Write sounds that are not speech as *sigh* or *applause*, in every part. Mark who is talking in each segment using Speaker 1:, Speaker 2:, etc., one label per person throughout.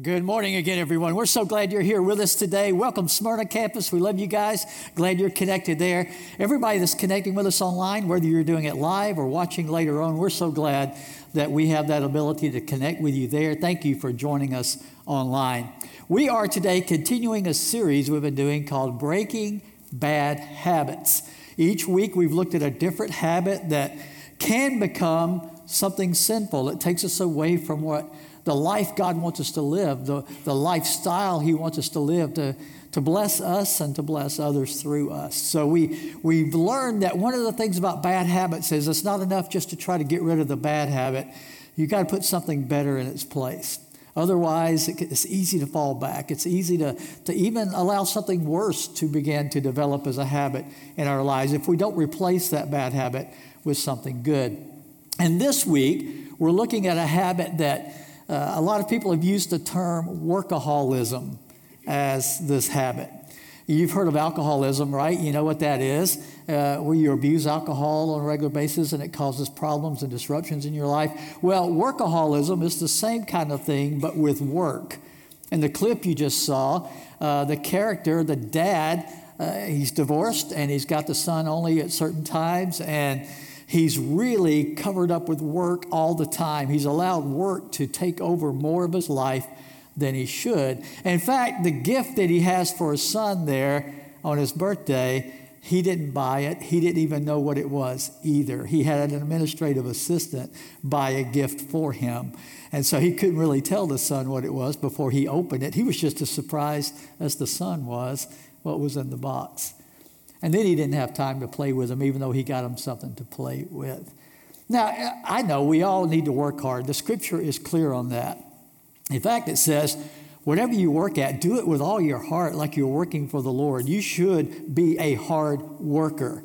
Speaker 1: Good morning again, everyone. We're so glad you're here with us today. Welcome, Smyrna campus. We love you guys. Glad you're connected there. Everybody that's connecting with us online, whether you're doing it live or watching later on, we're so glad that we have that ability to connect with you there. Thank you for joining us online. We are today continuing a series we've been doing called Breaking Bad Habits. Each week, we've looked at a different habit that can become something sinful. It takes us away from what the life God wants us to live, the, the lifestyle He wants us to live to, to bless us and to bless others through us. So we, we've learned that one of the things about bad habits is it's not enough just to try to get rid of the bad habit. You've got to put something better in its place. Otherwise, it's easy to fall back. It's easy to, to even allow something worse to begin to develop as a habit in our lives if we don't replace that bad habit with something good. And this week, we're looking at a habit that uh, a lot of people have used the term workaholism as this habit. You've heard of alcoholism, right? You know what that is, uh, where you abuse alcohol on a regular basis and it causes problems and disruptions in your life. Well, workaholism is the same kind of thing, but with work. In the clip you just saw, uh, the character, the dad, uh, he's divorced and he's got the son only at certain times, and He's really covered up with work all the time. He's allowed work to take over more of his life than he should. In fact, the gift that he has for his son there on his birthday, he didn't buy it. He didn't even know what it was either. He had an administrative assistant buy a gift for him. And so he couldn't really tell the son what it was before he opened it. He was just as surprised as the son was what was in the box. And then he didn't have time to play with them, even though he got him something to play with. Now, I know we all need to work hard. The scripture is clear on that. In fact, it says, whatever you work at, do it with all your heart like you're working for the Lord. You should be a hard worker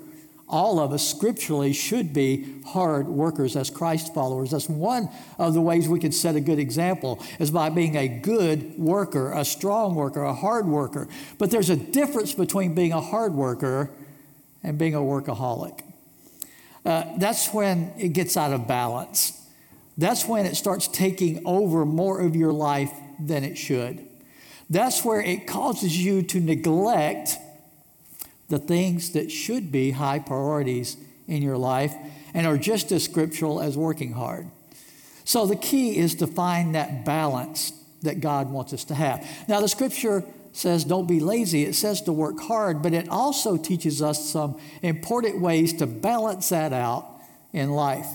Speaker 1: all of us scripturally should be hard workers as Christ followers. That's one of the ways we can set a good example is by being a good worker, a strong worker, a hard worker. But there's a difference between being a hard worker and being a workaholic. Uh, that's when it gets out of balance. That's when it starts taking over more of your life than it should. That's where it causes you to neglect the things that should be high priorities in your life and are just as scriptural as working hard. So the key is to find that balance that God wants us to have. Now, the scripture says don't be lazy, it says to work hard, but it also teaches us some important ways to balance that out in life.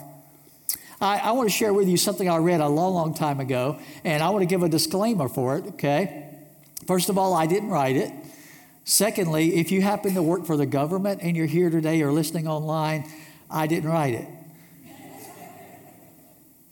Speaker 1: I, I want to share with you something I read a long, long time ago, and I want to give a disclaimer for it, okay? First of all, I didn't write it. Secondly, if you happen to work for the government and you're here today or listening online, I didn't write it.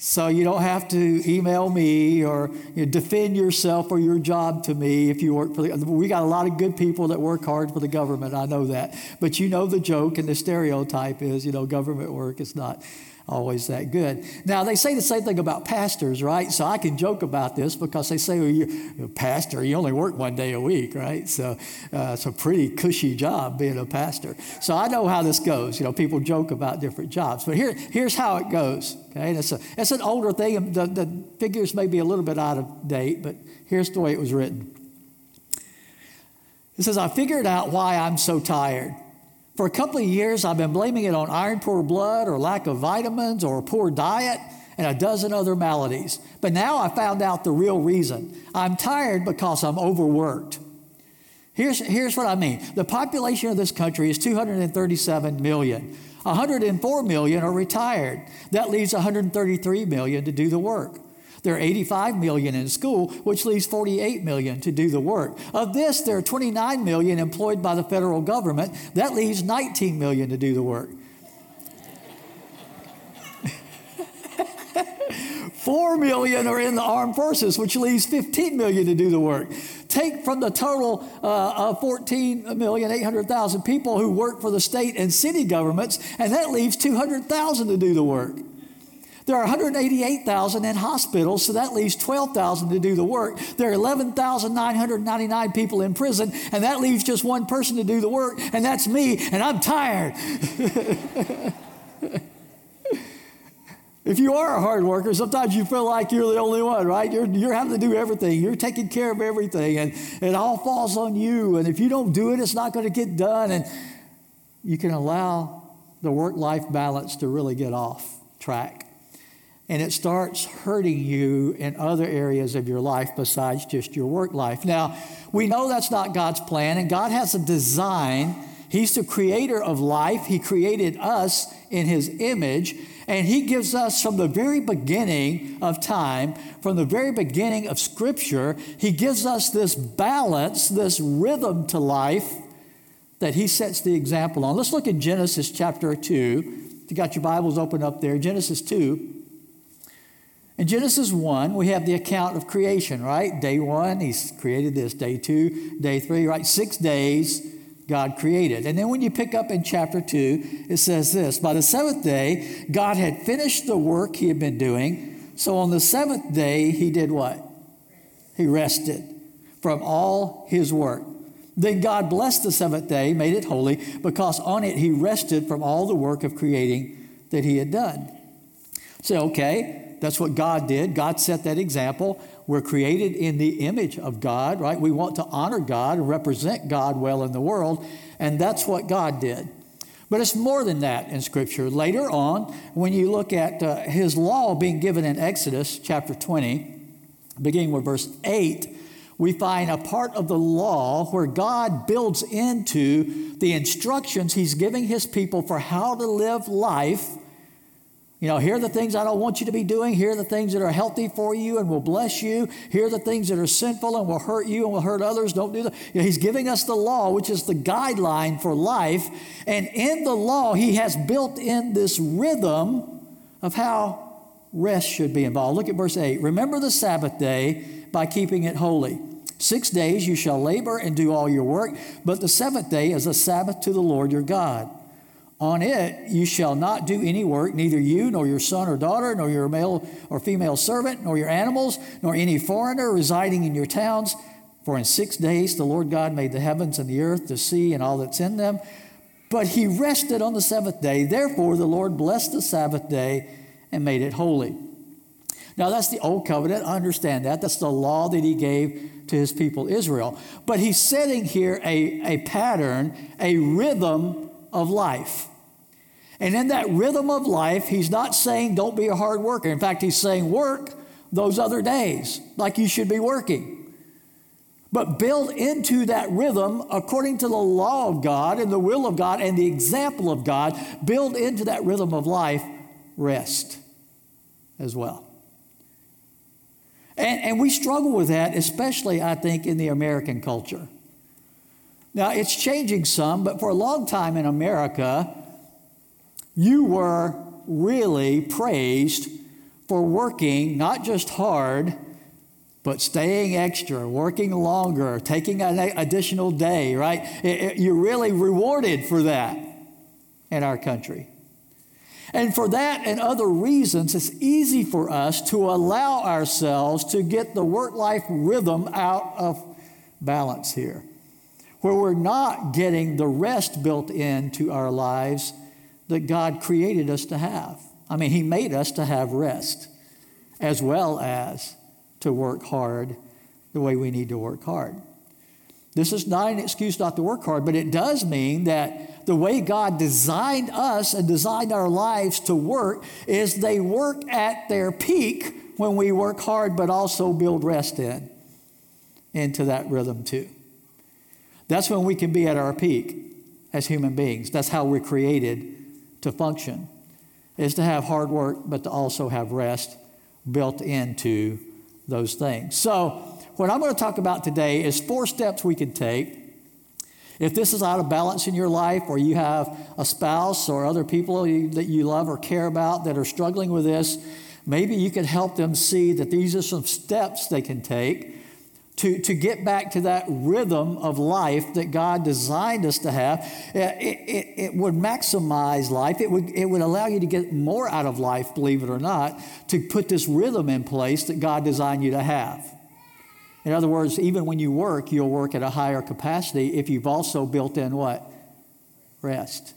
Speaker 1: So you don't have to email me or you know, defend yourself or your job to me if you work for the we got a lot of good people that work hard for the government, I know that. But you know the joke and the stereotype is, you know, government work is not always that good. Now, they say the same thing about pastors, right? So I can joke about this because they say, well, you're a pastor, you only work one day a week, right? So uh, it's a pretty cushy job being a pastor. So I know how this goes. You know, people joke about different jobs. But here, here's how it goes, okay? It's, a, it's an older thing. The, the figures may be a little bit out of date, but here's the way it was written. It says, I figured out why I'm so tired. For a couple of years, I've been blaming it on iron poor blood or lack of vitamins or a poor diet and a dozen other maladies. But now I found out the real reason. I'm tired because I'm overworked. Here's, here's what I mean the population of this country is 237 million. 104 million are retired. That leaves 133 million to do the work. There are 85 million in school, which leaves 48 million to do the work. Of this, there are 29 million employed by the federal government. That leaves 19 million to do the work. *laughs* Four million are in the armed forces, which leaves 15 million to do the work. Take from the total uh, of 14,800,000 people who work for the state and city governments, and that leaves 200,000 to do the work. There are 188,000 in hospitals, so that leaves 12,000 to do the work. There are 11,999 people in prison, and that leaves just one person to do the work, and that's me, and I'm tired. *laughs* If you are a hard worker, sometimes you feel like you're the only one, right? You're, you're having to do everything. You're taking care of everything, and it all falls on you. And if you don't do it, it's not going to get done. And you can allow the work life balance to really get off track. And it starts hurting you in other areas of your life besides just your work life. Now, we know that's not God's plan, and God has a design. He's the creator of life, He created us in His image. And He gives us from the very beginning of time, from the very beginning of Scripture, He gives us this balance, this rhythm to life that He sets the example on. Let's look at Genesis chapter 2. If you got your Bibles open up there, Genesis 2. In Genesis 1, we have the account of creation, right? Day one, He's created this. Day two, day three, right? Six days God created. And then when you pick up in chapter 2, it says this By the seventh day, God had finished the work he had been doing. So on the seventh day, he did what? He rested from all his work. Then God blessed the seventh day, made it holy, because on it he rested from all the work of creating that he had done. So, okay, that's what God did. God set that example. We're created in the image of God, right? We want to honor God and represent God well in the world, and that's what God did. But it's more than that in Scripture. Later on, when you look at uh, His law being given in Exodus chapter 20, beginning with verse 8, we find a part of the law where God builds into the instructions He's giving His people for how to live life you know, here are the things I don't want you to be doing. Here are the things that are healthy for you and will bless you. Here are the things that are sinful and will hurt you and will hurt others. Don't do that. You know, he's giving us the law, which is the guideline for life. And in the law, he has built in this rhythm of how rest should be involved. Look at verse 8. Remember the Sabbath day by keeping it holy. Six days you shall labor and do all your work, but the seventh day is a Sabbath to the Lord your God. On it you shall not do any work, neither you, nor your son or daughter, nor your male or female servant, nor your animals, nor any foreigner residing in your towns. For in six days the Lord God made the heavens and the earth, the sea, and all that's in them. But he rested on the seventh day. Therefore the Lord blessed the Sabbath day and made it holy. Now that's the old covenant. I understand that. That's the law that he gave to his people Israel. But he's setting here a, a pattern, a rhythm of life. And in that rhythm of life, he's not saying don't be a hard worker. In fact, he's saying work those other days like you should be working. But build into that rhythm according to the law of God and the will of God and the example of God. Build into that rhythm of life rest as well. And, and we struggle with that, especially, I think, in the American culture. Now, it's changing some, but for a long time in America, you were really praised for working not just hard, but staying extra, working longer, taking an additional day, right? It, it, you're really rewarded for that in our country. And for that and other reasons, it's easy for us to allow ourselves to get the work life rhythm out of balance here where we're not getting the rest built into our lives that God created us to have. I mean, He made us to have rest as well as to work hard the way we need to work hard. This is not an excuse not to work hard, but it does mean that the way God designed us and designed our lives to work is they work at their peak when we work hard, but also build rest in into that rhythm too. That's when we can be at our peak as human beings. That's how we're created to function, is to have hard work, but to also have rest built into those things. So, what I'm going to talk about today is four steps we can take. If this is out of balance in your life, or you have a spouse or other people that you love or care about that are struggling with this, maybe you can help them see that these are some steps they can take to, to get back to that rhythm of life that God designed us to have, uh, it, it, it, would maximize life. It would, it would allow you to get more out of life, believe it or not, to put this rhythm in place that God designed you to have. In other words, even when you work, you'll work at a higher capacity if you've also built in what? Rest.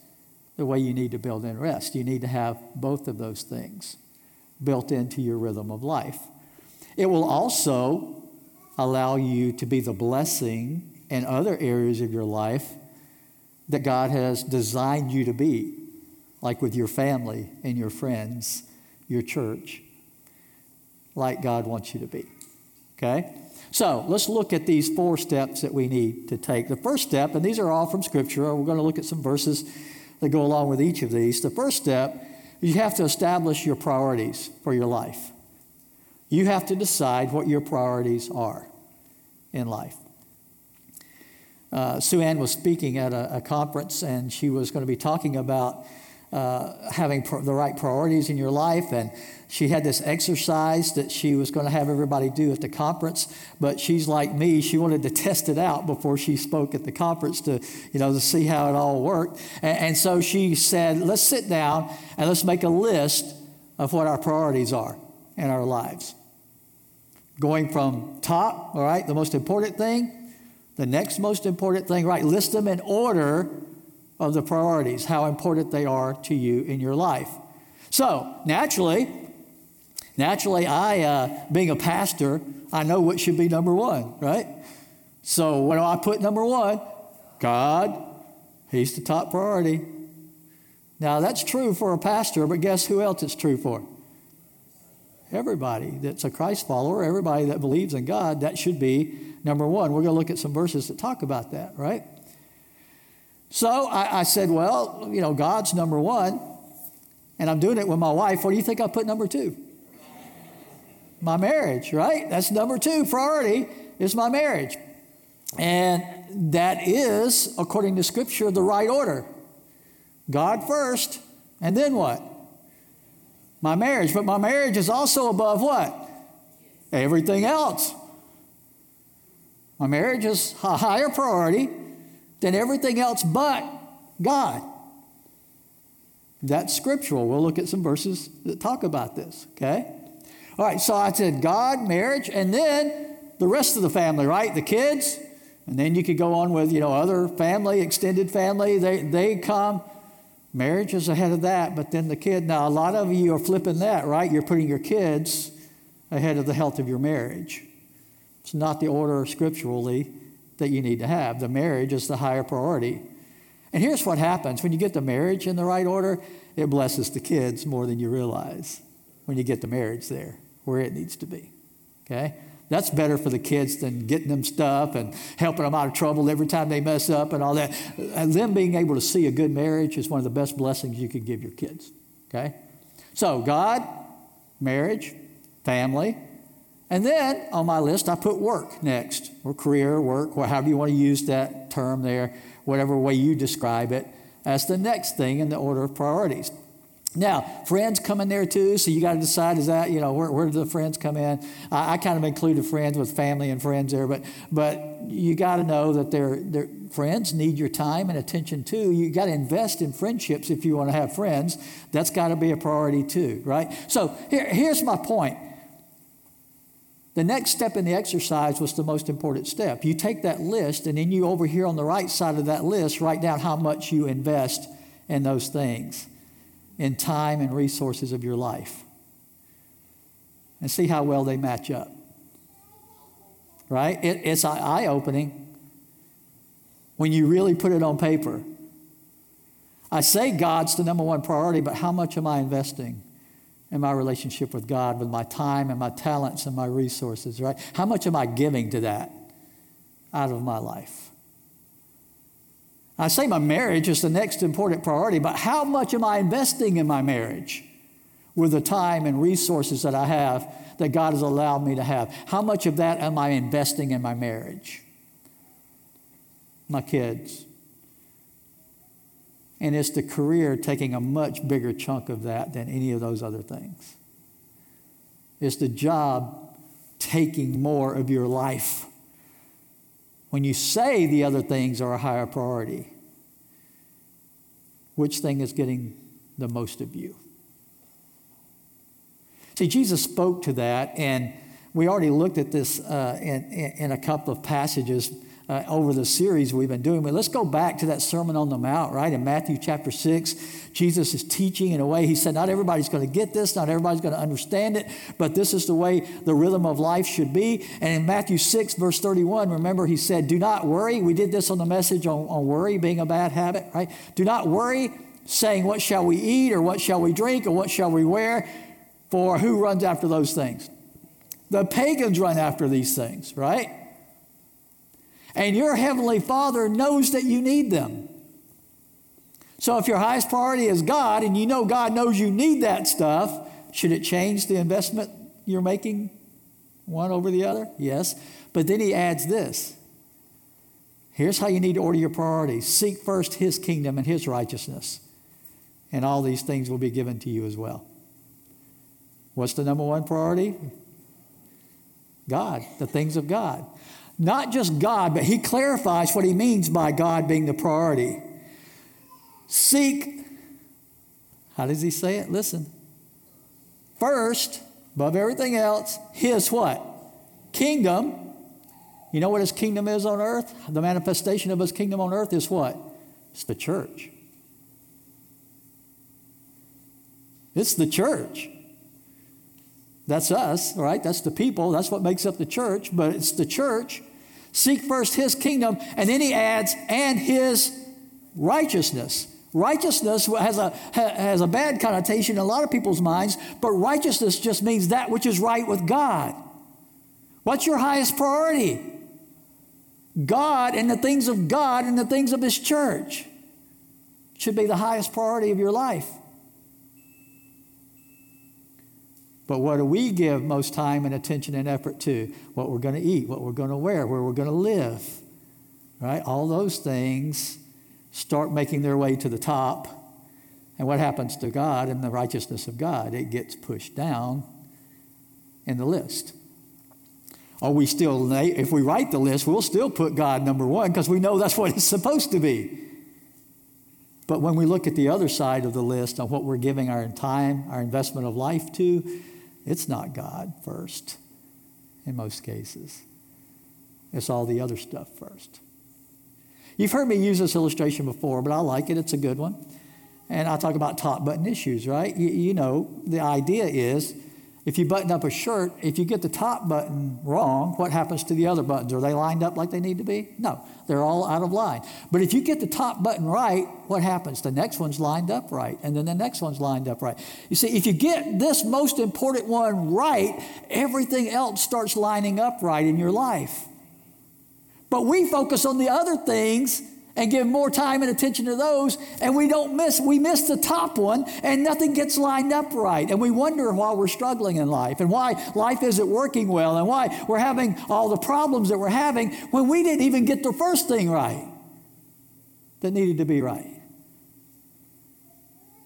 Speaker 1: The way you need to build in rest. You need to have both of those things built into your rhythm of life. It will also allow you to be the blessing in other areas of your life that God has designed you to be, like with your family and your friends, your church, like God wants you to be. Okay? So let's look at these four steps that we need to take. The first step, and these are all from Scripture, we're going to look at some verses that go along with each of these. The first step, is you have to establish your priorities for your life. You have to decide what your priorities are in life. Uh, Sue Ann was speaking at a, a, conference, and she was going to be talking about uh, having the right priorities in your life. And she had this exercise that she was going to have everybody do at the conference. But she's like me; she wanted to test it out before she spoke at the conference to, you know, to see how it all worked. And, and so she said, "Let's sit down and let's make a list of what our priorities are in our lives." Going from top, all right, the most important thing, the next most important thing, right? List them in order of the priorities, how important they are to you in your life. So, naturally, naturally, I, uh, being a pastor, I know what should be number one, right? So, what do I put number one? God, He's the top priority. Now, that's true for a pastor, but guess who else it's true for? Everybody that's a Christ follower, everybody that believes in God, that should be number one. We're going to look at some verses that talk about that, right? So I, I, said, Well, you know, God's number one, and I'm doing it with my wife. What do you think I put number two? My marriage, right? That's number two priority is my marriage. And that is, according to Scripture, the right order God first, and then what? My marriage. But my marriage is also above what? Everything else. My marriage is a higher priority than everything else but God. That's scriptural. We'll look at some verses that talk about this, okay? All right, so I said God, marriage, and then the rest of the family, right? The kids, and then you could go on with, you know, other family, extended family, they, they come. Marriage is ahead of that, but then the kid. Now, a lot of you are flipping that, right? You're putting your kids ahead of the health of your marriage. It's not the order scripturally that you need to have. The marriage is the higher priority. And here's what happens when you get the marriage in the right order, it blesses the kids more than you realize when you get the marriage there where it needs to be. Okay? That's better for the kids than getting them stuff and helping them out of trouble every time they mess up and all that. And them being able to see a good marriage is one of the best blessings you can give your kids. Okay? So, God, marriage, family, and then on my list, I put work next, or career, work, or however you want to use that term there, whatever way you describe it, as the next thing in the order of priorities. Now, friends come in there too, so you got to decide is that, you know, where, where do the friends come in? I, I kind of included friends with family and friends there, but, but you got to know that their their friends need your time and attention too. You got to invest in friendships if you want to have friends. That's got to be a priority too, right? So here, here's my point the next step in the exercise was the most important step. You take that list, and then you over here on the right side of that list write down how much you invest in those things, in time and resources of your life, and see how well they match up. Right? It, it's eye opening when you really put it on paper. I say God's the number one priority, but how much am I investing? in my relationship with God, with my time and my talents and my resources, right? How much am I giving to that out of my life? I say my marriage is the next important priority, but how much am I investing in my marriage with the time and resources that I have that God has allowed me to have? How much of that am I investing in my marriage? My kids, and it's the career taking a much bigger chunk of that than any of those other things. It's the job taking more of your life. When you say the other things are a higher priority, which thing is getting the most of you? See, Jesus spoke to that, and we already looked at this uh, in, in, a couple of passages uh, over the series we've been doing. But let's go back to that Sermon on the Mount, right? In Matthew chapter 6, Jesus is teaching in a way. He said, Not everybody's going to get this, not everybody's going to understand it, but this is the way the rhythm of life should be. And in Matthew 6, verse 31, remember, he said, Do not worry. We did this on the message on, on worry being a bad habit, right? Do not worry, saying, What shall we eat, or what shall we drink, or what shall we wear? For who runs after those things? The pagans run after these things, right? And your Heavenly Father knows that you need them. So if your highest priority is God and you know God knows you need that stuff, should it change the investment you're making one over the other? Yes. But then he adds this here's how you need to order your priorities seek first his kingdom and his righteousness, and all these things will be given to you as well. What's the number one priority? God, the things of God. Not just God, but he clarifies what he means by God being the priority. Seek, how does he say it? Listen. First, above everything else, his what? Kingdom. You know what his kingdom is on earth? The manifestation of his kingdom on earth is what? It's the church. It's the church. That's us, right? That's the people. That's what makes up the church, but it's the church. Seek first his kingdom, and then he adds, and his righteousness. Righteousness has a, has a bad connotation in a lot of people's minds, but righteousness just means that which is right with God. What's your highest priority? God and the things of God and the things of His church should be the highest priority of your life. But what do we give most time and attention and effort to? What we're going to eat, what we're going to wear, where we're going to live. Right? All those things start making their way to the top. And what happens to God and the righteousness of God? It gets pushed down in the list. Are we still, if we write the list, we'll still put God number one because we know that's what it's supposed to be. But when we look at the other side of the list on what we're giving our time, our investment of life to, it's not God first in most cases. It's all the other stuff first. You've heard me use this illustration before, but I like it. It's a good one. And I talk about top button issues, right? You, you know, the idea is if you button up a shirt, if you get the top button wrong, what happens to the other buttons? Are they lined up like they need to be? No, they're all out of line. But if you get the top button right, what happens? The next one's lined up right, and then the next one's lined up right. You see, if you get this most important one right, everything else starts lining up right in your life. But we focus on the other things and give more time and attention to those and we don't miss we miss the top one and nothing gets lined up right and we wonder why we're struggling in life and why life isn't working well and why we're having all the problems that we're having when we didn't even get the first thing right that needed to be right.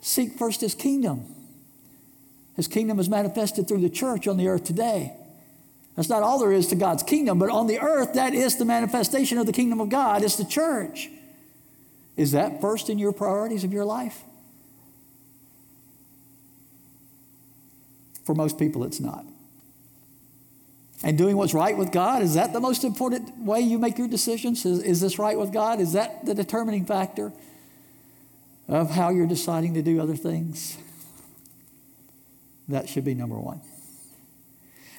Speaker 1: Seek first his kingdom. His kingdom is manifested through the church on the earth today that's not all there is to God's kingdom, but on the earth, that is the manifestation of the kingdom of God. It's the church. Is that first in your priorities of your life? For most people, it's not. And doing what's right with God, is that the most important way you make your decisions? Is, is this right with God? Is that the determining factor of how you're deciding to do other things? That should be number one.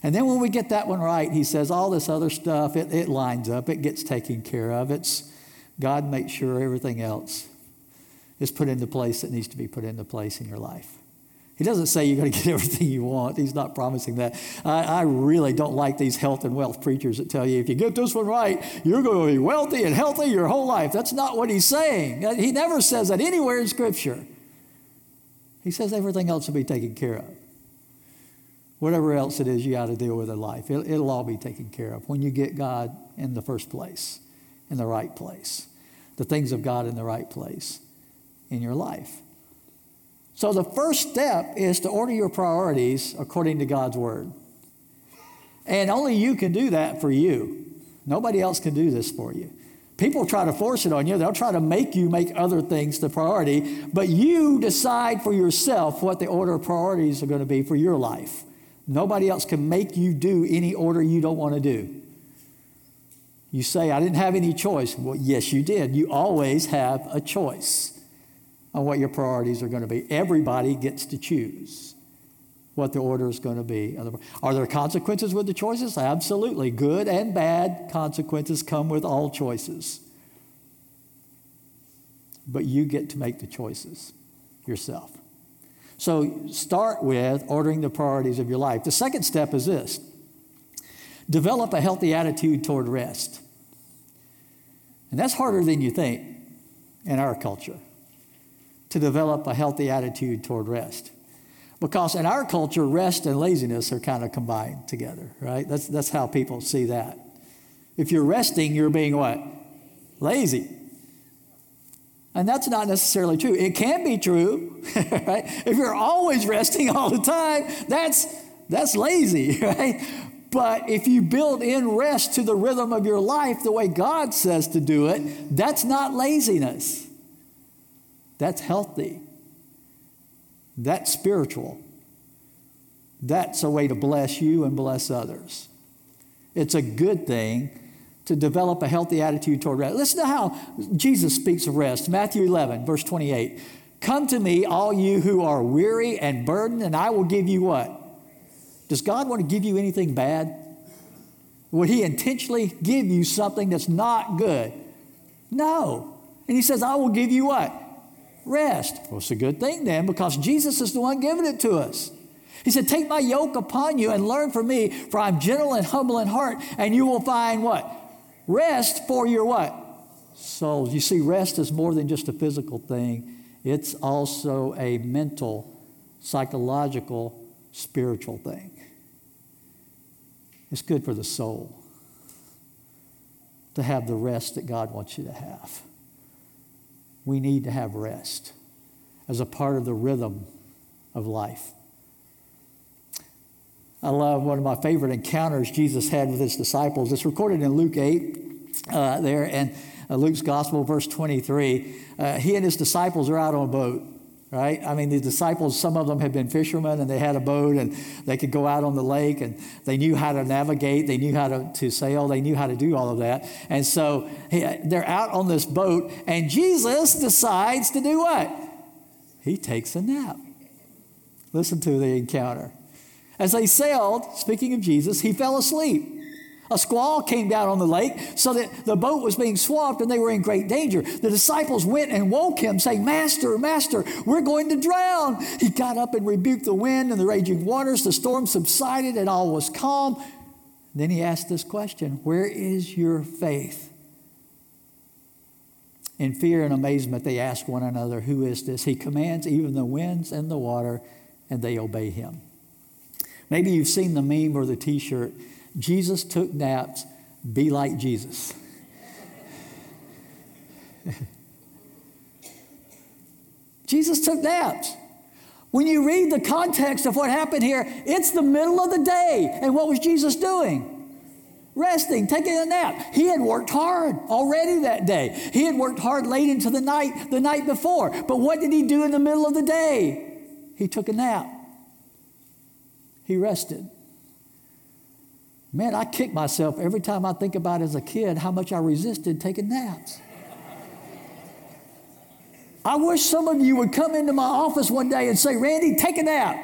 Speaker 1: And then when we get that one right, he says all this other stuff, it, it lines up, it gets taken care of. It's God makes sure everything else is put into place that needs to be put into place in your life. He doesn't say you're going to get *laughs* everything you want. He's not promising that. I, I, really don't like these health and wealth preachers that tell you if you get this one right, you're going to be wealthy and healthy your whole life. That's not what he's saying. Uh, he never says that anywhere in Scripture. He says everything else will be taken care of. Whatever else it is you got to deal with in life, it'll, it'll all be taken care of when you get God in the first place in the right place, the things of God in the right place in your life. So the first step is to order your priorities according to God's word. And only you can do that for you. Nobody else can do this for you. People try to force it on you. They'll try to make you make other things the priority, but you decide for yourself what the order of priorities are going to be for your life. Nobody else can make you do any order you don't want to do. You say, I didn't have any choice. Well, yes, you did. You always have a choice on what your priorities are going to be. Everybody gets to choose what the order is going to be. Are there consequences with the choices? Absolutely. Good and bad consequences come with all choices. But you get to make the choices yourself. So start with ordering the priorities of your life. The second step is this develop a healthy attitude toward rest. And that's harder than you think in our culture to develop a healthy attitude toward rest. Because in our culture, rest and laziness are kind of combined together, right? That's, that's how people see that. If you're resting, you're being what? Lazy. And that's not necessarily true. It can be true, *laughs* right? If you're always resting all the time, that's, that's lazy, *laughs* right? But if you build in rest to the rhythm of your life the way God says to do it, that's not laziness. That's healthy. That's spiritual. That's a way to bless you and bless others. It's a good thing to develop a healthy attitude toward rest. Listen to how Jesus speaks of rest. Matthew 11, verse 28. Come to me, all you who are weary and burdened, and I will give you what? Does God want to give you anything bad? Would He intentionally give you something that's not good? No. And He says, I will give you what? rest. Well, it's a good thing then because Jesus is the one giving it to us. He said, Take my yoke upon you and learn from me, for I'm gentle and humble in heart, and you will find what? Rest for your what? Souls. You see, rest is more than just a physical thing, it's also a mental, psychological, spiritual thing. It's good for the soul to have the rest that God wants you to have we need to have rest as a part of the rhythm of life. I love one of my favorite encounters Jesus had with his disciples. It's recorded in Luke 8 uh, there, and uh, Luke's Gospel, verse 23. Uh, he and his disciples are out on a boat right? I mean, the disciples, some of them had been fishermen and they had a boat and they could go out on the lake and they knew how to navigate, they knew how to, to sail, they knew how to do all of that. And so he, they're out on this boat and Jesus decides to do what? He takes a nap. Listen to the encounter. As they sailed, speaking of Jesus, he fell asleep. A squall came down on the lake so that the boat was being swamped and they were in great danger. The disciples went and woke him, saying, Master, Master, we're going to drown. He got up and rebuked the wind and the raging waters. The storm subsided and all was calm. Then he asked this question Where is your faith? In fear and amazement, they ask one another, Who is this? He commands even the winds and the water, and they obey him. Maybe you've seen the meme or the t shirt Jesus took naps, be like Jesus. *laughs* Jesus took naps. When you read the context of what happened here, it's the middle of the day. And what was Jesus doing? Resting, taking a nap. He had worked hard already that day. He had worked hard late into the night the night before. But what did he do in the middle of the day? He took a nap. He rested. Man, I kick myself every time I think about as a kid how much I resisted taking naps. I wish some of you would come into my office one day and say, Randy, take a nap.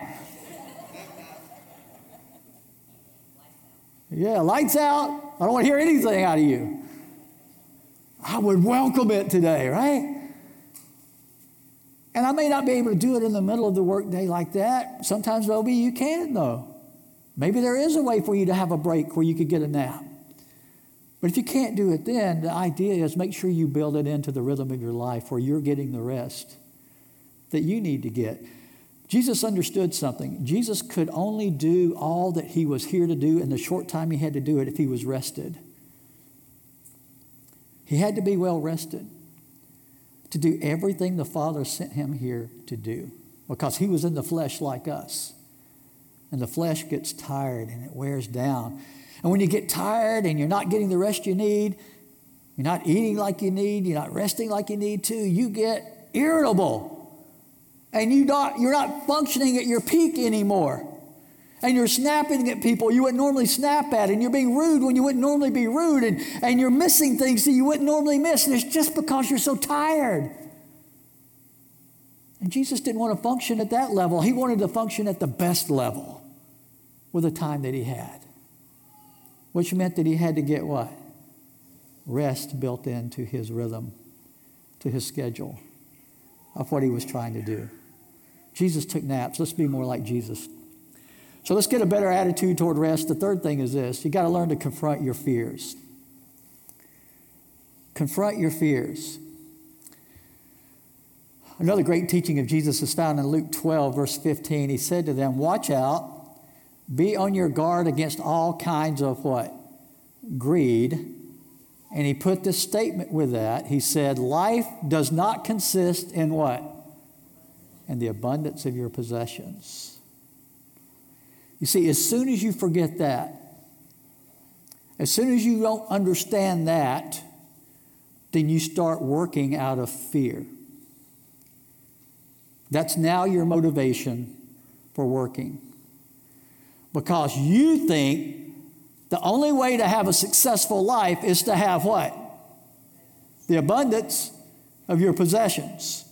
Speaker 1: Yeah, lights out. I don't want to hear anything out of you. I would welcome it today, right? And I may not be able to do it in the middle of the workday like that. Sometimes, maybe you can, though. Maybe there is a way for you to have a break where you could get a nap. But if you can't do it then, the idea is make sure you build it into the rhythm of your life where you're getting the rest that you need to get. Jesus understood something. Jesus could only do all that he was here to do in the short time he had to do it if he was rested. He had to be well rested to do everything the Father sent him here to do because he was in the flesh like us and the flesh gets tired and it wears down. And when you get tired and you're not getting the rest you need, you're not eating like you need, you're not resting like you need to, you get irritable. And you not, you're not functioning at your peak anymore. And you're snapping at people you wouldn't normally snap at, and you're being rude when you wouldn't normally be rude, and, and you're missing things that you wouldn't normally miss, and it's just because you're so tired. And Jesus didn't want to function at that level. He wanted to function at the best level with the time that he had, which meant that he had to get what? Rest built into his rhythm, to his schedule of what he was trying to do. Jesus took naps. Let's be more like Jesus. So let's get a better attitude toward rest. The third thing is this you got to learn to confront your fears. Confront your fears. Another great teaching of Jesus is found in Luke 12, verse 15. He said to them, Watch out, be on your guard against all kinds of what? Greed. And he put this statement with that. He said, Life does not consist in what? In the abundance of your possessions. You see, as soon as you forget that, as soon as you don't understand that, then you start working out of fear. That's now your motivation for working. Because you think the only way to have a successful life is to have what? The abundance of your possessions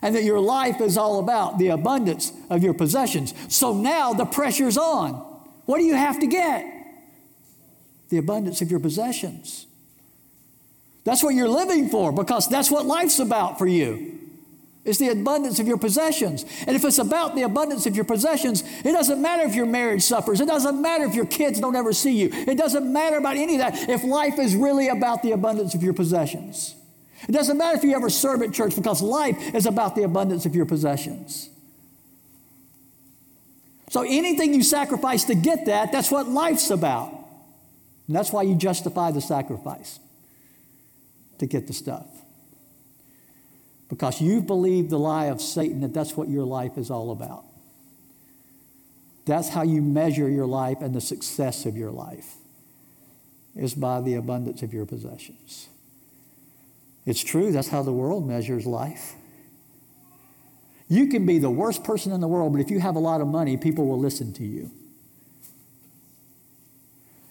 Speaker 1: and that your life is all about the abundance of your possessions. So now the pressure's on. What do you have to get? The abundance of your possessions. That's what you're living for because that's what life's about for you. It's the abundance of your possessions. And if it's about the abundance of your possessions, it doesn't matter if your marriage suffers. It doesn't matter if your kids don't ever see you. It doesn't matter about any of that if life is really about the abundance of your possessions. It doesn't matter if you ever serve at church because life is about the abundance of your possessions. So anything you sacrifice to get that, that's what life's about. And that's why you justify the sacrifice to get the stuff. Because you've believed the lie of Satan that that's what your life is all about. That's how you measure your life and the success of your life is by the abundance of your possessions. It's true, that's how the world measures life. You can be the worst person in the world, but if you have a lot of money, people will listen to you.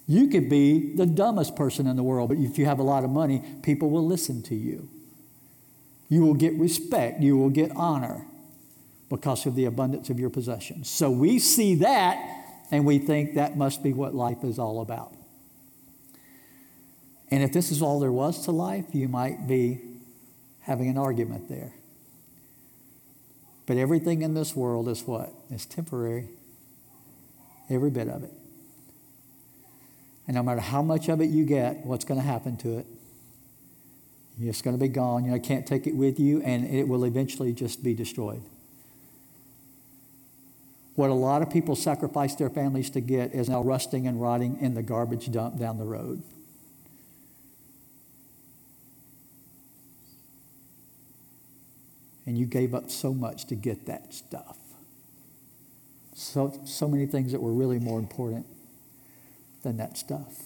Speaker 1: You could be the dumbest person in the world, but if you have a lot of money, people will listen to you. You will get respect, you will get honor because of the abundance of your possessions. So we see that and we think that must be what life is all about. And if this is all there was to life, you might be having an argument there. But everything in this world is what? It's temporary. Every bit of it. And no matter how much of it you get, what's going to happen to it? It's going to be gone. You know, can't take it with you, and it will eventually just be destroyed. What a lot of people sacrifice their families to get is now rusting and rotting in the garbage dump down the road. And you gave up so much to get that stuff. So, so many things that were really more important than that stuff.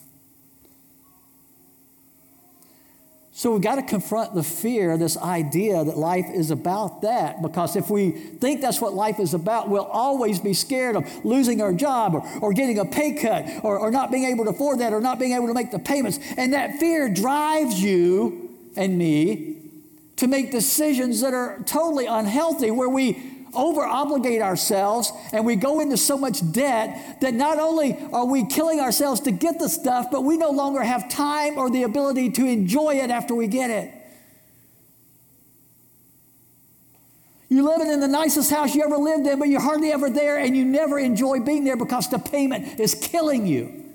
Speaker 1: So we've got to confront the fear, this idea that life is about that. Because if we think that's what life is about, we'll always be scared of losing our job or, or getting a pay cut or, or not being able to afford that or not being able to make the payments. And that fear drives you and me to make decisions that are totally unhealthy, where we over obligate ourselves and we go into so much debt that not only are we killing ourselves to get the stuff, but we no longer have time or the ability to enjoy it after we get it. You're living in the nicest house you ever lived in, but you're hardly ever there and you never enjoy being there because the payment is killing you.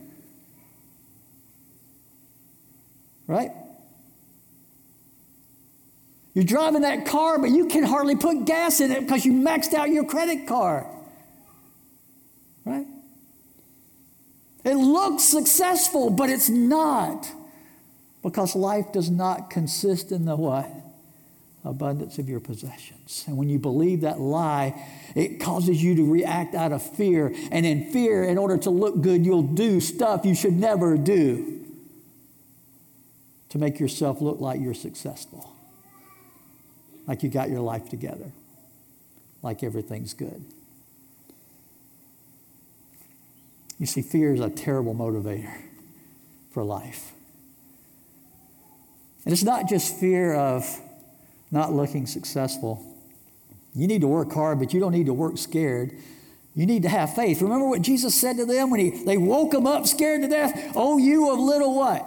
Speaker 1: Right? You're driving that car, but you can hardly put gas in it because you maxed out your credit card. Right? It looks successful, but it's not. Because life does not consist in the what? Abundance of your possessions. And when you believe that lie, it causes you to react out of fear. And in fear, in order to look good, you'll do stuff you should never do to make yourself look like you're successful like you got your life together, like everything's good. You see, fear is a terrible motivator for life. And it's not just fear of not looking successful. You need to work hard, but you don't need to work scared. You need to have faith. Remember what Jesus said to them when he, they woke him up scared to death? Oh, you of little what?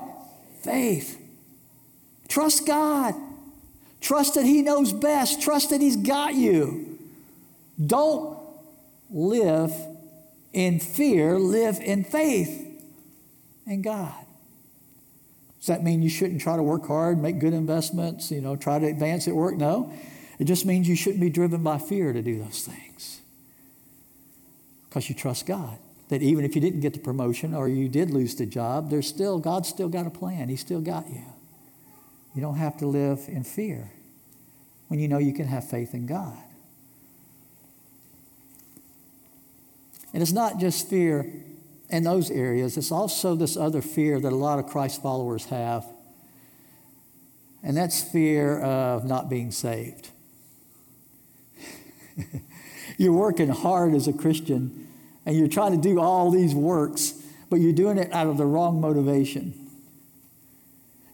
Speaker 1: Faith. Trust God. Trust that He knows best. Trust that He's got you. Don't live in fear, live in faith in God. Does that mean you shouldn't try to work hard, make good investments, you know, try to advance at work? No. It just means you shouldn't be driven by fear to do those things. Because you trust God. That even if you didn't get the promotion or you did lose the job, there's still God's still got a plan. He's still got you. You don't have to live in fear when you know you can have faith in God. And it's not just fear in those areas, it's also this other fear that a lot of Christ followers have, and that's fear of not being saved. *laughs* you're working hard as a Christian, and you're trying to do all these works, but you're doing it out of the wrong motivation.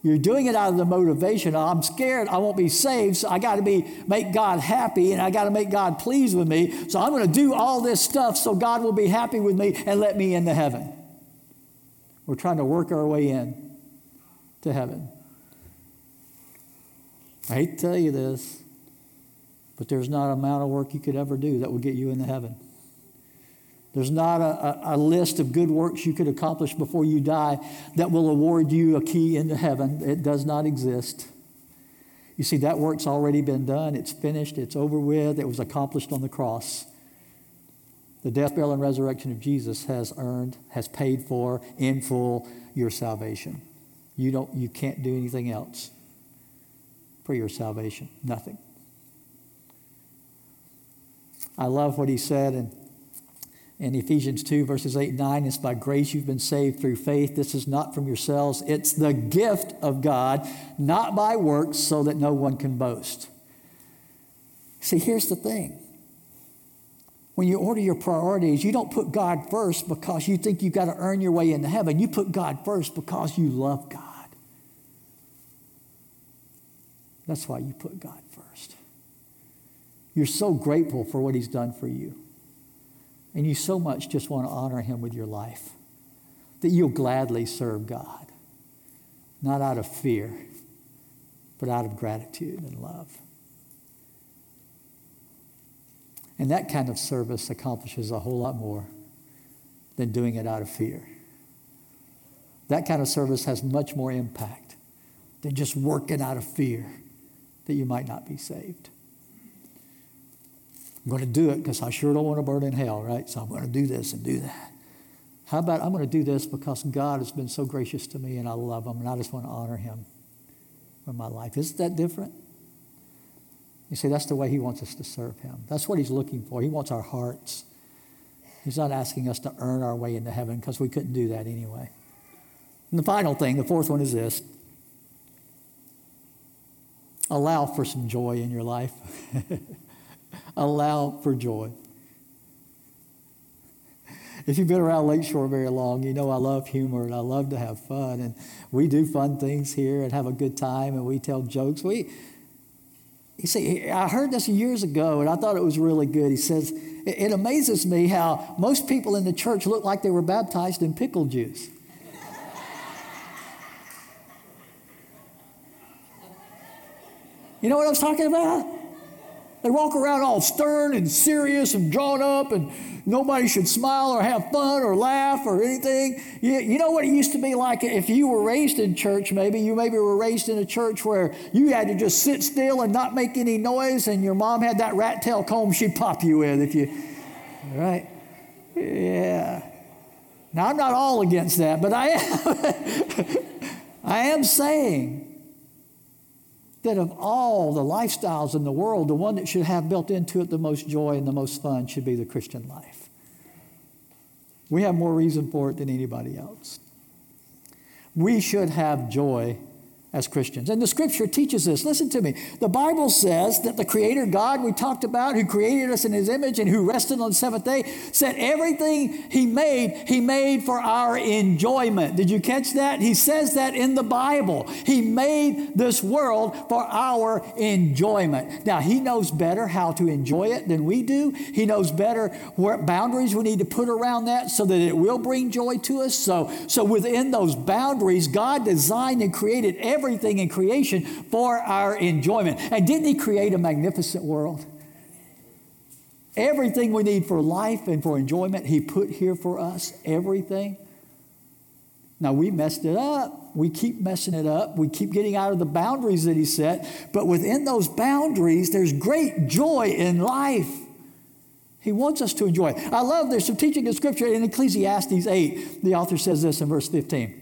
Speaker 1: You're doing it out of the motivation. I'm scared I won't be saved, so I got to be make God happy and I got to make God pleased with me. So I'm going to do all this stuff so God will be happy with me and let me into heaven. We're trying to work our way in to heaven. I hate to tell you this, but there's not an amount of work you could ever do that will get you into heaven. There's not a, a, list of good works you could accomplish before you die that will award you a key into heaven. It does not exist. You see, that work's already been done. It's finished. It's over with. It was accomplished on the cross. The death, burial, and resurrection of Jesus has earned, has paid for in full your salvation. You, don't, you can't do anything else for your salvation. Nothing. I love what he said in in Ephesians 2, verses 8 and 9, it's by grace you've been saved through faith. This is not from yourselves, it's the gift of God, not by works, so that no one can boast. See, here's the thing. When you order your priorities, you don't put God first because you think you've got to earn your way into heaven. You put God first because you love God. That's why you put God first. You're so grateful for what He's done for you. And you so much just want to honor Him with your life that you'll gladly serve God, not out of fear, but out of gratitude and love. And that kind of service accomplishes a whole lot more than doing it out of fear. That kind of service has much more impact than just working out of fear that you might not be saved. I'm going to do it because I sure don't want to burn in hell, right? So I'm going to do this and do that. How about I'm going to do this because God has been so gracious to me and I love Him and I just want to honor Him with my life. Isn't that different? You see, that's the way He wants us to serve Him. That's what He's looking for. He wants our hearts. He's not asking us to earn our way into heaven because we couldn't do that anyway. And the final thing, the fourth one is this allow for some joy in your life. *laughs* allow for joy. If you've been around Lakeshore very long, you know I love humor and I love to have fun. And we do fun things here and have a good time and we tell jokes. We, you see, I heard this years ago and I thought it was really good. He says, It amazes me how most people in the church look like they were baptized in pickle juice. *laughs* you know what I was talking about? They walk around all stern and serious and drawn up, and nobody should smile or have fun or laugh or anything. You, you know what it used to be like if you were raised in church, maybe? You maybe were raised in a church where you had to just sit still and not make any noise, and your mom had that rat tail comb she'd pop you with if you, right? Yeah. Now, I'm not all against that, but I am, *laughs* I am saying that of all the lifestyles in the world, the one that should have built into it the most joy and the most fun should be the Christian life. We have more reason for it than anybody else. We should have joy as Christians. And the scripture teaches this. Listen to me. The Bible says that the Creator God we talked about, who created us in His image and who rested on the seventh day, said everything He made, He made for our enjoyment. Did you catch that? He says that in the Bible. He made this world for our enjoyment. Now, He knows better how to enjoy it than we do. He knows better what boundaries we need to put around that so that it will bring joy to us. So, so within those boundaries, God designed and created everything everything in creation for our enjoyment. And didn't He create a magnificent world? Everything we need for life and for enjoyment, He put here for us. Everything. Now, we messed it up. We keep messing it up. We keep getting out of the boundaries that He set. But within those boundaries, there's great joy in life. He wants us to enjoy it. I love there's some teaching in Scripture in Ecclesiastes 8. The author says this in verse 15.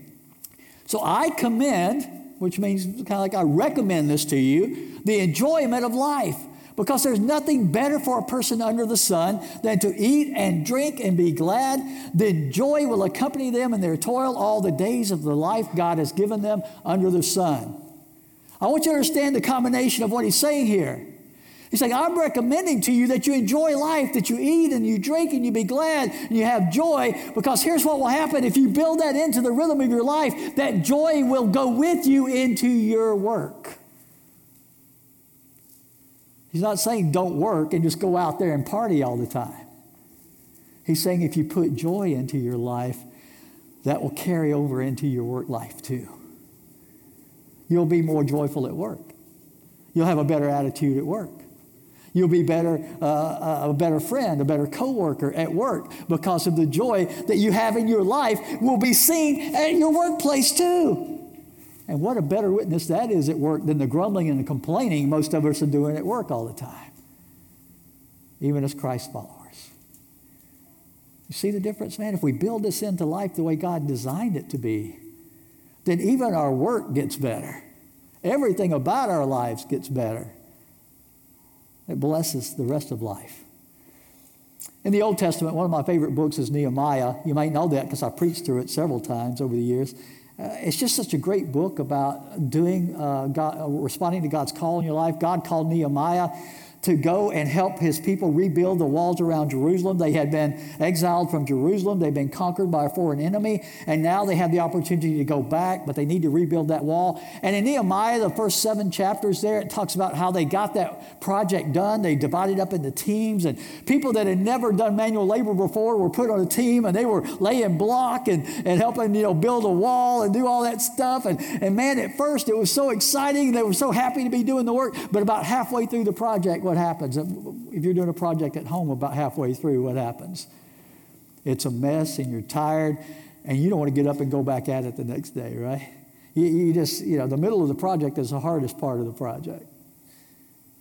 Speaker 1: So I commend which means kind of like I recommend this to you the enjoyment of life. Because there's nothing better for a person under the sun than to eat and drink and be glad. Then joy will accompany them in their toil all the days of the life God has given them under the sun. I want you to understand the combination of what he's saying here. He's saying, I'm recommending to you that you enjoy life, that you eat and you drink and you be glad and you have joy, because here's what will happen if you build that into the rhythm of your life, that joy will go with you into your work. He's not saying don't work and just go out there and party all the time. He's saying if you put joy into your life, that will carry over into your work life too. You'll be more joyful at work. You'll have a better attitude at work. You'll be better, uh, uh, a better friend, a better coworker at work because of the joy that you have in your life will be seen at your workplace too. And what a better witness that is at work than the grumbling and the complaining most of us are doing at work all the time, even as Christ followers. You see the difference, man? If we build this into life the way God designed it to be, then even our work gets better. Everything about our lives gets better. It blesses the rest of life. In the Old Testament, one of my favorite books is Nehemiah. You might know that because I preached through it several times over the years. Uh, it's just such a great book about doing uh, God, uh, responding to God's call in your life. God called Nehemiah to go and help his people rebuild the walls around Jerusalem. They had been exiled from Jerusalem, they'd been conquered by a foreign enemy, and now they have the opportunity to go back, but they need to rebuild that wall. And in Nehemiah, the first seven chapters there, it talks about how they got that project done. They divided up into teams, and people that had never done manual labor before were put on a team, and they were laying block and, and helping, you know, build a wall and do all that stuff. And, and man, at first it was so exciting. They were so happy to be doing the work, but about halfway through the project, what happens? Uh, if you're doing a project at home about halfway through, what happens? It's a mess and you're tired and you don't want to get up and go back at it the next day, right? You, you just, you know, the middle of the project is the hardest part of the project.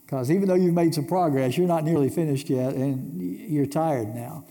Speaker 1: Because even though you've made some progress, you're not nearly finished yet and you're tired now.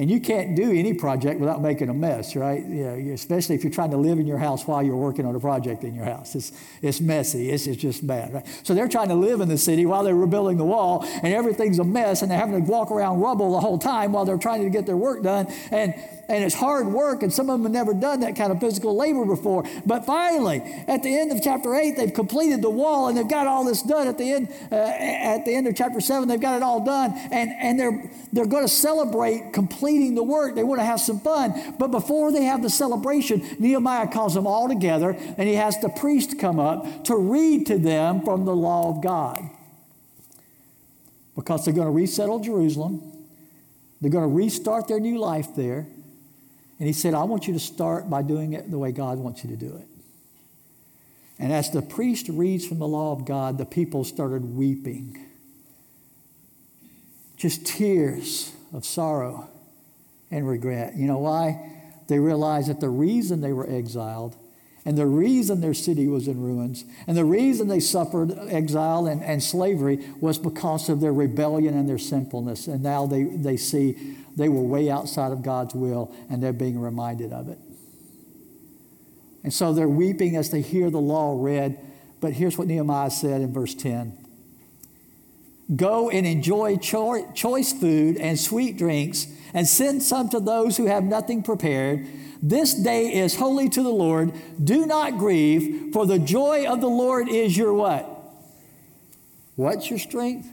Speaker 1: And you can't do any project without making a mess, right? You know, especially if you're trying to live in your house while you're working on a project in your house. It's, it's messy. It's, it's just bad, right? So they're trying to live in the city while they're rebuilding the wall, and everything's a mess, and they're having to walk around rubble the whole time while they're trying to get their work done. And and it's hard work, and some of them have never done that kind of physical labor before. But finally, at the end of chapter 8, they've completed the wall, and they've got all this done. At the end, uh, at the end of chapter 7, they've got it all done, and, and they're, they're going to celebrate completing the work. They want to have some fun. But before they have the celebration, Nehemiah calls them all together, and he has the priest come up to read to them from the law of God. Because they're going to resettle Jerusalem. They're going to restart their new life there. And he said, I want you to start by doing it the way God wants you to do it. And as the priest reads from the law of God, the people started weeping. Just tears of sorrow and regret. You know why? They realized that the reason they were exiled and the reason their city was in ruins and the reason they suffered exile and, and slavery was because of their rebellion and their sinfulness. And now they, they see they were way outside of God's will and they're being reminded of it. And so they're weeping as they hear the law read. But here's what Nehemiah said in verse 10 Go and enjoy choice food and sweet drinks, and send some to those who have nothing prepared This day is holy to the Lord. Do not grieve, for the joy of the Lord is your what? What's your strength?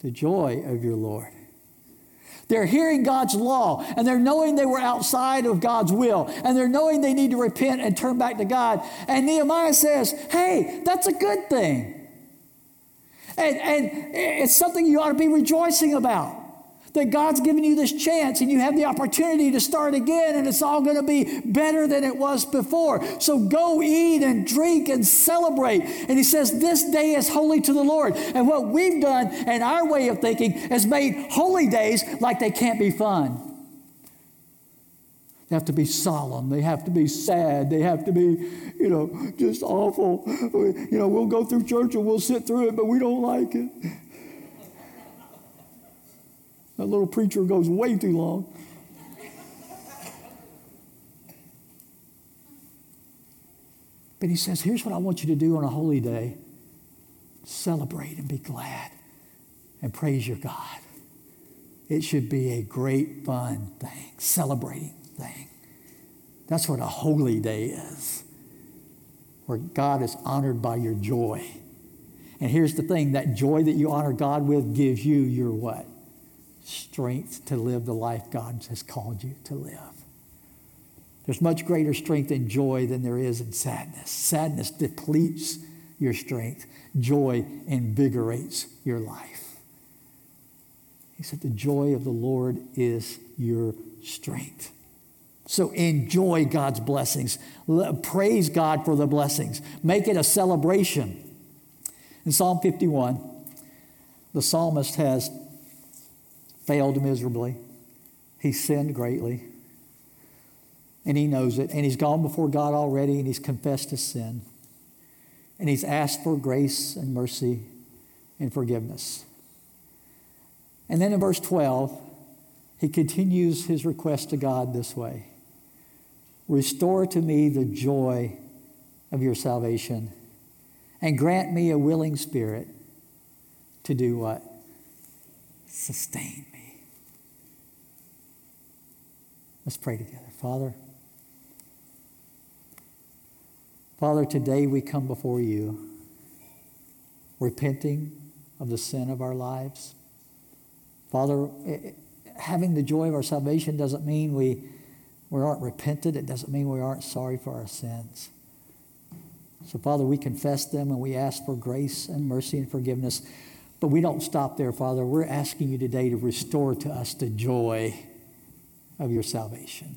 Speaker 1: The joy of your Lord. They're hearing God's law and they're knowing they were outside of God's will and they're knowing they need to repent and turn back to God. And Nehemiah says, hey, that's a good thing. And, and it's something you ought to be rejoicing about that God's given you this chance and you have the opportunity to start again and it's all going to be better than it was before. So go eat and drink and celebrate. And he says, This day is holy to the Lord. And what we've done and our way of thinking has made holy days like they can't be fun. They have to be solemn. They have to be sad. They have to be, you know, just awful. You know, we'll go through church and we'll sit through it, but we don't like it. That little preacher goes way too long. But he says, Here's what I want you to do on a holy day celebrate and be glad and praise your God. It should be a great, fun thing, celebrating thing. That's what a holy day is, where God is honored by your joy. And here's the thing that joy that you honor God with gives you your what? Strength to live the life God has called you to live. There's much greater strength in joy than there is in sadness. Sadness depletes your strength, joy invigorates your life. He said, The joy of the Lord is your strength. So enjoy God's blessings. Praise God for the blessings. Make it a celebration. In Psalm 51, the psalmist has failed miserably. He sinned greatly. And he knows it. And he's gone before God already and he's confessed his sin. And he's asked for grace and mercy and forgiveness. And then in verse 12, he continues his request to God this way Restore to me the joy of your salvation and grant me a willing spirit to do what? Sustain Let's pray together. Father, Father, today we come before you repenting of the sin of our lives. Father, eh, eh, having the joy of our salvation doesn't mean we, we aren't repented. It doesn't mean we aren't sorry for our sins. So, Father, we confess them and we ask for grace and mercy and forgiveness. But we don't stop there, Father. We're asking you today to restore to us the joy of your salvation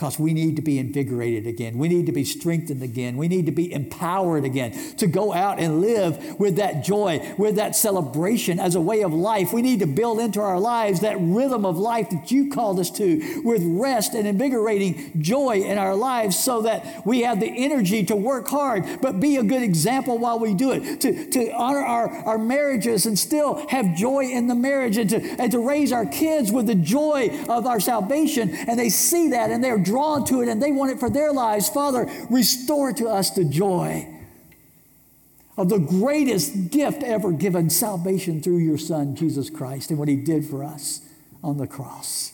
Speaker 1: because we need to be invigorated again. We need to be strengthened again. We need to be empowered again to go out and live with that joy, with that celebration as a way of life. We need to build into our lives that rhythm of life that you called us to with rest and invigorating joy in our lives so that we have the energy to work hard, but be a good example while we do it, to, to honor our, our marriages and still have joy in the marriage and to, and to raise our kids with the joy of our salvation. And they see that and they're drawn to it and they want it for their lives. Father, restore to us the joy of the greatest gift ever given salvation through your Son, Jesus Christ, and what he did for us on the cross.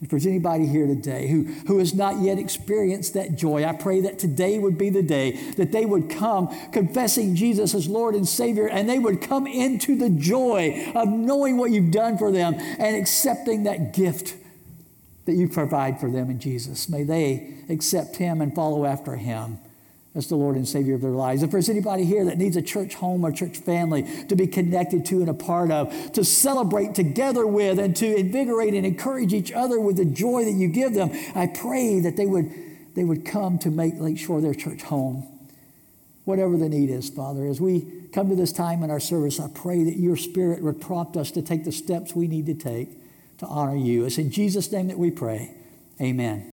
Speaker 1: If there's anybody here today who, who has not yet experienced that joy, I pray that today would be the day that they would come confessing Jesus as Lord and Savior, and they would come into the joy of knowing what you've done for them and accepting that gift that you provide for them in Jesus. May they accept Him and follow after Him as the Lord and Savior of their lives. If there's anybody here that needs a church home or church family to be connected to and a part of, to celebrate together with, and to invigorate and encourage each other with the joy that you give them, I pray that they would, they would come to make Lakeshore their church home. Whatever the need is, Father, as we come to this time in our service, I pray that your Spirit would prompt us to take the steps we need to take to honor you. It's in Jesus' name that we pray. Amen.